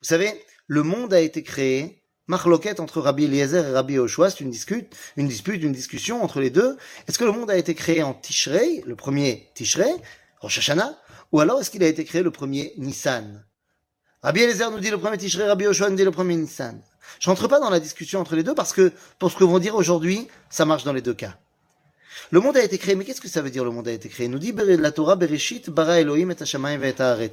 Vous savez, le monde a été créé, marloquette entre Rabbi Eliezer et Rabbi Oshua, c'est une dispute, une dispute, une discussion entre les deux. Est-ce que le monde a été créé en Tishrei, le premier Tishrei, Rosh Hashanah, ou alors est-ce qu'il a été créé le premier Nissan? Rabbi Eliezer nous dit le premier Tishrei, Rabbi Oshua nous dit le premier Nissan. Je rentre pas dans la discussion entre les deux parce que, pour ce que vont dire aujourd'hui, ça marche dans les deux cas. Le monde a été créé, mais qu'est-ce que ça veut dire le monde a été créé? Nous dit la Torah Bereshit bara Elohim et Hashamayim et